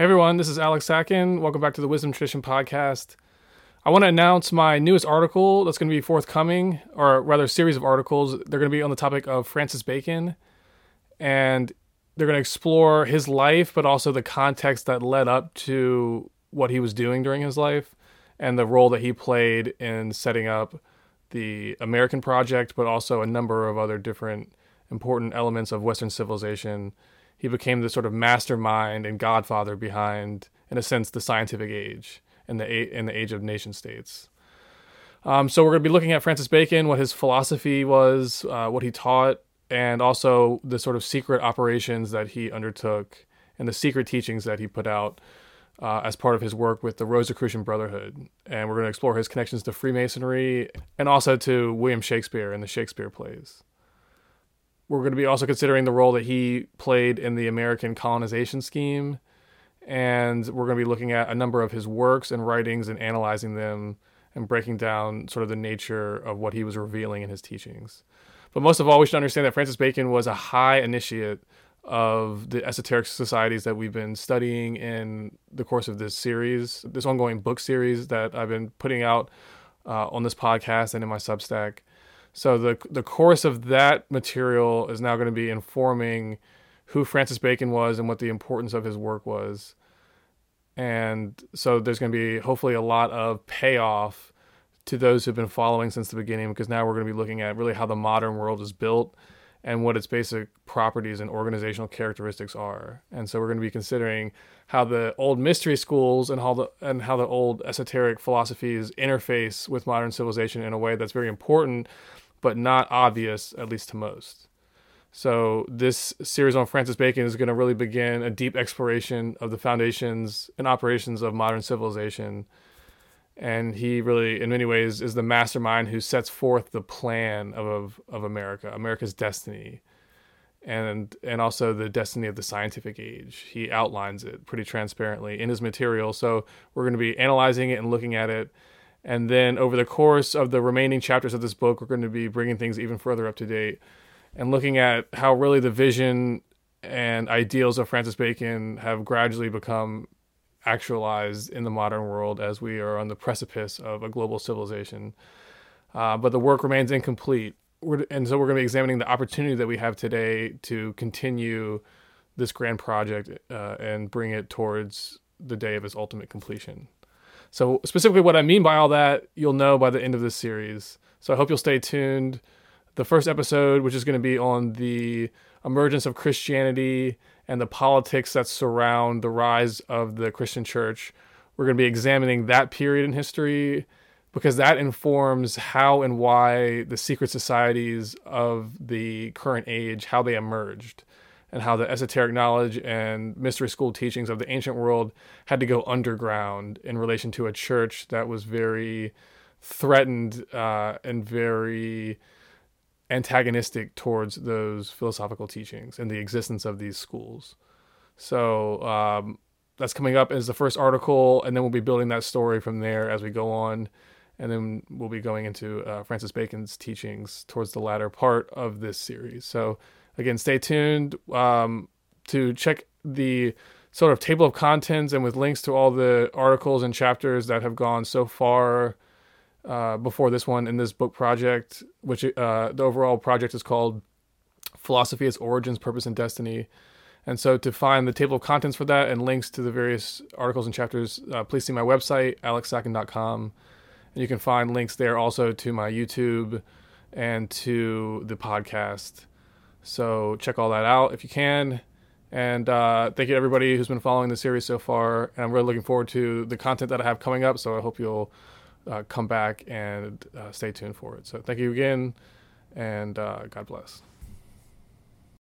Hey everyone, this is Alex Sachon. Welcome back to the Wisdom Tradition podcast. I want to announce my newest article that's going to be forthcoming, or rather, a series of articles. They're going to be on the topic of Francis Bacon, and they're going to explore his life, but also the context that led up to what he was doing during his life and the role that he played in setting up the American project, but also a number of other different important elements of Western civilization he became the sort of mastermind and godfather behind, in a sense, the scientific age and the in the age of nation states. Um, so we're going to be looking at Francis Bacon, what his philosophy was, uh, what he taught, and also the sort of secret operations that he undertook and the secret teachings that he put out uh, as part of his work with the Rosicrucian Brotherhood. And we're going to explore his connections to Freemasonry and also to William Shakespeare and the Shakespeare plays we're going to be also considering the role that he played in the American colonization scheme. And we're going to be looking at a number of his works and writings and analyzing them and breaking down sort of the nature of what he was revealing in his teachings. But most of all, we should understand that Francis Bacon was a high initiate of the esoteric societies that we've been studying in the course of this series, this ongoing book series that I've been putting out uh, on this podcast and in my Substack. So the the course of that material is now going to be informing who Francis Bacon was and what the importance of his work was. And so there's going to be hopefully a lot of payoff to those who've been following since the beginning because now we're going to be looking at really how the modern world is built and what its basic properties and organizational characteristics are. And so we're going to be considering how the old mystery schools and how the and how the old esoteric philosophies interface with modern civilization in a way that's very important but not obvious, at least to most. So, this series on Francis Bacon is going to really begin a deep exploration of the foundations and operations of modern civilization. And he really, in many ways, is the mastermind who sets forth the plan of, of America, America's destiny, and, and also the destiny of the scientific age. He outlines it pretty transparently in his material. So, we're going to be analyzing it and looking at it and then over the course of the remaining chapters of this book, we're going to be bringing things even further up to date and looking at how really the vision and ideals of Francis Bacon have gradually become actualized in the modern world as we are on the precipice of a global civilization. Uh, but the work remains incomplete. We're, and so we're going to be examining the opportunity that we have today to continue this grand project uh, and bring it towards the day of its ultimate completion. So, specifically, what I mean by all that, you'll know by the end of this series. So, I hope you'll stay tuned. The first episode, which is going to be on the emergence of Christianity and the politics that surround the rise of the Christian church, we're going to be examining that period in history because that informs how and why the secret societies of the current age how they emerged and how the esoteric knowledge and mystery school teachings of the ancient world had to go underground in relation to a church that was very threatened uh, and very antagonistic towards those philosophical teachings and the existence of these schools. So um, that's coming up as the first article, and then we'll be building that story from there as we go on. And then we'll be going into uh, Francis Bacon's teachings towards the latter part of this series. So again, stay tuned um, to check the sort of table of contents and with links to all the articles and chapters that have gone so far uh, before this one in this book project, which uh, the overall project is called Philosophy: Its Origins, Purpose, and Destiny. And so, to find the table of contents for that and links to the various articles and chapters, uh, please see my website, alexsachon.com. And you can find links there also to my YouTube and to the podcast. So check all that out if you can. And uh, thank you to everybody who's been following the series so far. And I'm really looking forward to the content that I have coming up. So I hope you'll uh, come back and uh, stay tuned for it. So thank you again, and uh, God bless.